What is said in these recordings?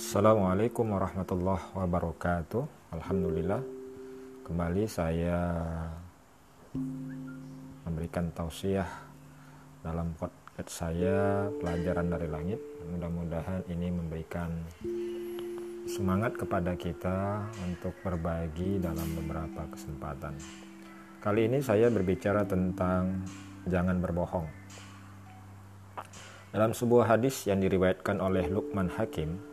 Assalamualaikum warahmatullahi wabarakatuh. Alhamdulillah, kembali saya memberikan tausiah dalam podcast saya pelajaran dari langit. Mudah-mudahan ini memberikan semangat kepada kita untuk berbagi dalam beberapa kesempatan. Kali ini saya berbicara tentang jangan berbohong. Dalam sebuah hadis yang diriwayatkan oleh Luqman Hakim,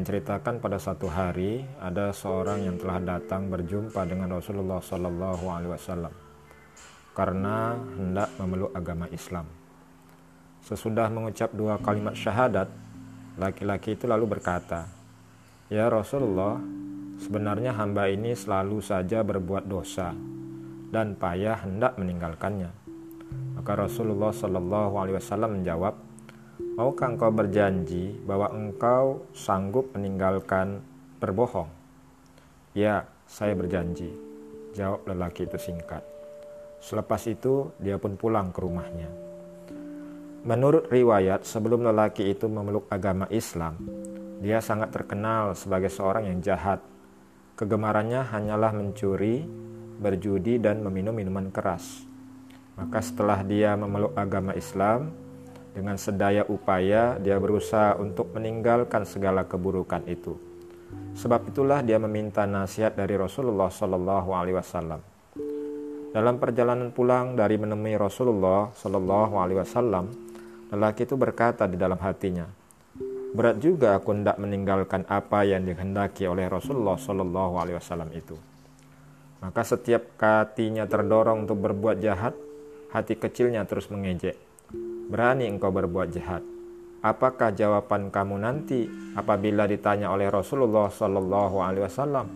menceritakan pada satu hari ada seorang yang telah datang berjumpa dengan Rasulullah Shallallahu Alaihi Wasallam karena hendak memeluk agama Islam. Sesudah mengucap dua kalimat syahadat, laki-laki itu lalu berkata, "Ya Rasulullah, sebenarnya hamba ini selalu saja berbuat dosa dan payah hendak meninggalkannya." Maka Rasulullah Shallallahu Alaihi Wasallam menjawab, Maukah engkau berjanji bahwa engkau sanggup meninggalkan berbohong? Ya, saya berjanji. Jawab lelaki itu singkat. Selepas itu, dia pun pulang ke rumahnya. Menurut riwayat, sebelum lelaki itu memeluk agama Islam, dia sangat terkenal sebagai seorang yang jahat. Kegemarannya hanyalah mencuri, berjudi, dan meminum minuman keras. Maka setelah dia memeluk agama Islam, dengan sedaya upaya, dia berusaha untuk meninggalkan segala keburukan itu. Sebab itulah dia meminta nasihat dari Rasulullah Shallallahu Alaihi Wasallam. Dalam perjalanan pulang dari menemui Rasulullah Shallallahu Alaihi Wasallam, lelaki itu berkata di dalam hatinya, berat juga aku hendak meninggalkan apa yang dikehendaki oleh Rasulullah Shallallahu Alaihi Wasallam itu. Maka setiap hatinya terdorong untuk berbuat jahat, hati kecilnya terus mengejek berani engkau berbuat jahat. Apakah jawaban kamu nanti apabila ditanya oleh Rasulullah Shallallahu Alaihi Wasallam?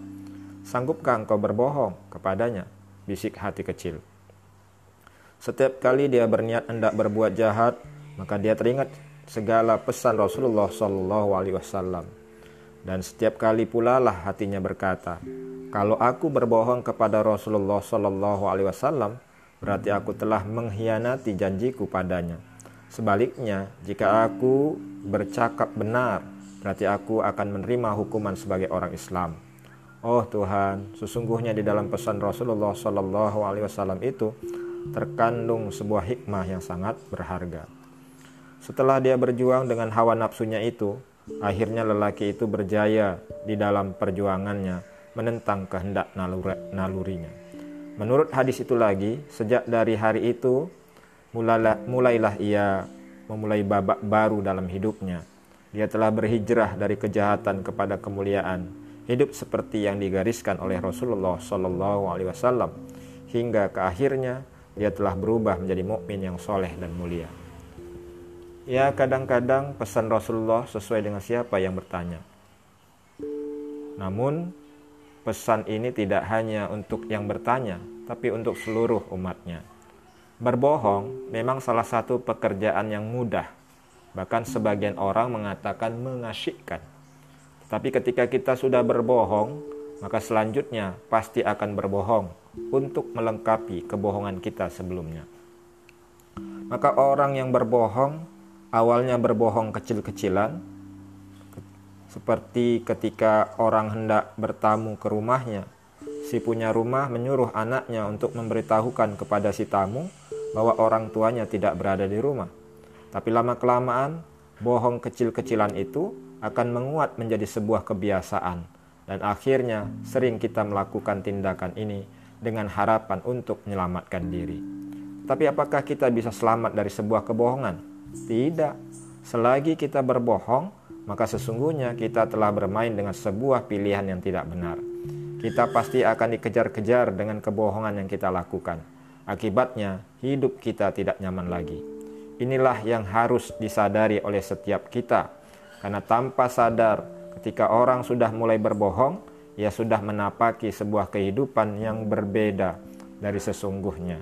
Sanggupkah engkau berbohong kepadanya? Bisik hati kecil. Setiap kali dia berniat hendak berbuat jahat, maka dia teringat segala pesan Rasulullah Shallallahu Alaihi Wasallam. Dan setiap kali pula lah hatinya berkata, kalau aku berbohong kepada Rasulullah Shallallahu Alaihi Wasallam, berarti aku telah mengkhianati janjiku padanya. Sebaliknya, jika aku bercakap benar, berarti aku akan menerima hukuman sebagai orang Islam. Oh Tuhan, sesungguhnya di dalam pesan Rasulullah Shallallahu Alaihi Wasallam itu terkandung sebuah hikmah yang sangat berharga. Setelah dia berjuang dengan hawa nafsunya itu, akhirnya lelaki itu berjaya di dalam perjuangannya menentang kehendak nalurinya. Menurut hadis itu lagi, sejak dari hari itu mulailah, mulailah ia memulai babak baru dalam hidupnya. Dia telah berhijrah dari kejahatan kepada kemuliaan, hidup seperti yang digariskan oleh Rasulullah Shallallahu Alaihi Wasallam, hingga ke akhirnya dia telah berubah menjadi mukmin yang soleh dan mulia. Ya kadang-kadang pesan Rasulullah sesuai dengan siapa yang bertanya. Namun pesan ini tidak hanya untuk yang bertanya, tapi untuk seluruh umatnya. Berbohong memang salah satu pekerjaan yang mudah, bahkan sebagian orang mengatakan mengasyikkan. Tapi ketika kita sudah berbohong, maka selanjutnya pasti akan berbohong untuk melengkapi kebohongan kita sebelumnya. Maka orang yang berbohong awalnya berbohong kecil-kecilan, seperti ketika orang hendak bertamu ke rumahnya, si punya rumah menyuruh anaknya untuk memberitahukan kepada si tamu bahwa orang tuanya tidak berada di rumah. Tapi lama-kelamaan, bohong kecil-kecilan itu akan menguat menjadi sebuah kebiasaan, dan akhirnya sering kita melakukan tindakan ini dengan harapan untuk menyelamatkan diri. Tapi apakah kita bisa selamat dari sebuah kebohongan? Tidak. Selagi kita berbohong, maka sesungguhnya kita telah bermain dengan sebuah pilihan yang tidak benar. Kita pasti akan dikejar-kejar dengan kebohongan yang kita lakukan Akibatnya, hidup kita tidak nyaman lagi. Inilah yang harus disadari oleh setiap kita, karena tanpa sadar, ketika orang sudah mulai berbohong, ia sudah menapaki sebuah kehidupan yang berbeda dari sesungguhnya.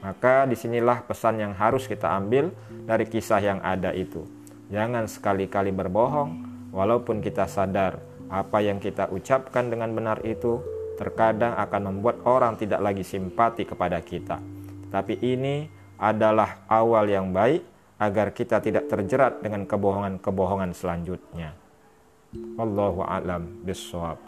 Maka di sinilah pesan yang harus kita ambil dari kisah yang ada itu. Jangan sekali-kali berbohong, walaupun kita sadar apa yang kita ucapkan dengan benar itu terkadang akan membuat orang tidak lagi simpati kepada kita. Tapi ini adalah awal yang baik agar kita tidak terjerat dengan kebohongan-kebohongan selanjutnya. Wallahu a'lam bissawab.